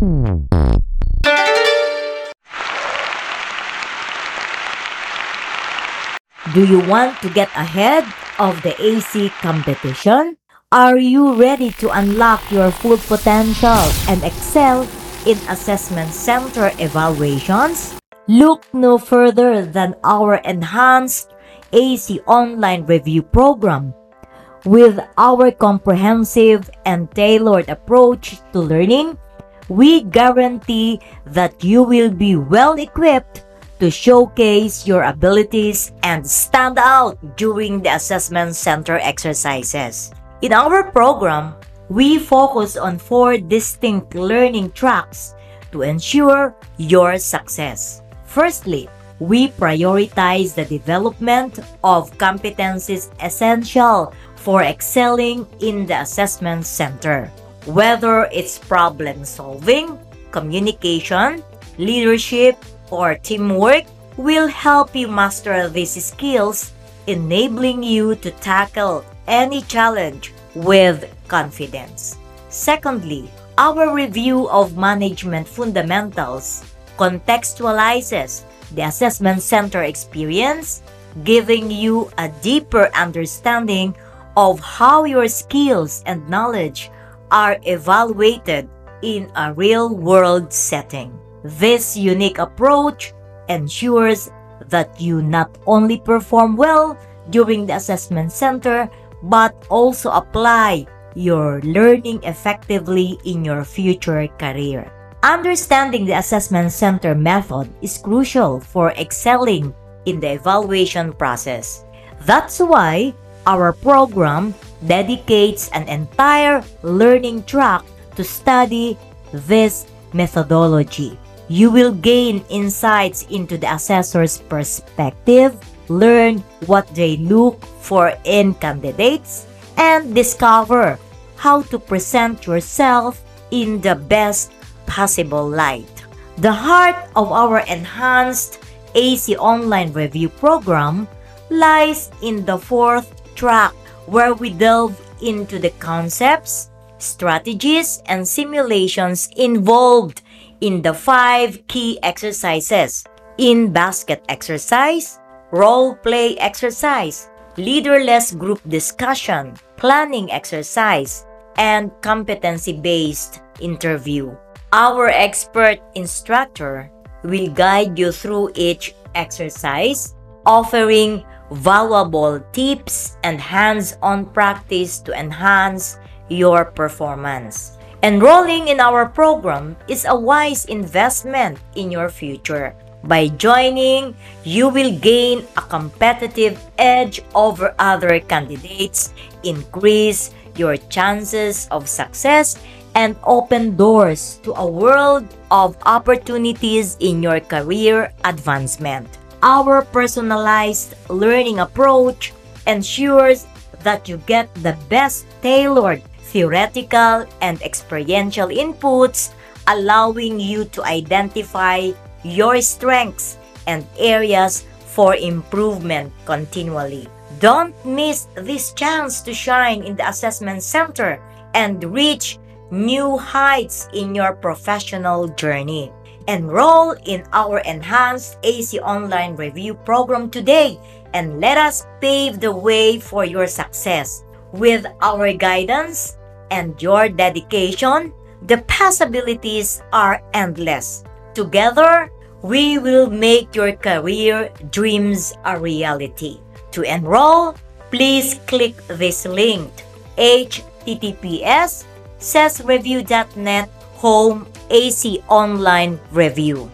Do you want to get ahead of the AC competition? Are you ready to unlock your full potential and excel in assessment center evaluations? Look no further than our enhanced AC online review program. With our comprehensive and tailored approach to learning, we guarantee that you will be well equipped to showcase your abilities and stand out during the assessment center exercises. In our program, we focus on four distinct learning tracks to ensure your success. Firstly, we prioritize the development of competencies essential for excelling in the assessment center. Whether it's problem solving, communication, leadership, or teamwork will help you master these skills, enabling you to tackle any challenge with confidence. Secondly, our review of management fundamentals contextualizes the assessment center experience, giving you a deeper understanding of how your skills and knowledge are evaluated in a real world setting. This unique approach ensures that you not only perform well during the assessment center but also apply your learning effectively in your future career. Understanding the assessment center method is crucial for excelling in the evaluation process. That's why our program dedicates an entire learning track to study this methodology. You will gain insights into the assessor's perspective, learn what they look for in candidates, and discover how to present yourself in the best possible light. The heart of our enhanced AC online review program lies in the fourth track where we delve into the concepts, strategies, and simulations involved in the five key exercises in basket exercise, role play exercise, leaderless group discussion, planning exercise, and competency based interview. Our expert instructor will guide you through each exercise, offering valuable tips and hands on practice to enhance your performance. Enrolling in our program is a wise investment in your future. By joining, you will gain a competitive edge over other candidates, increase your chances of success, and open doors to a world of opportunities in your career advancement. Our personalized learning approach ensures that you get the best tailored theoretical and experiential inputs, allowing you to identify your strengths and areas for improvement continually. Don't miss this chance to shine in the assessment center and reach new heights in your professional journey. Enroll in our enhanced AC Online Review program today and let us pave the way for your success. With our guidance, and your dedication, the possibilities are endless. Together, we will make your career dreams a reality. To enroll, please click this link https sesreview.net home AC online review.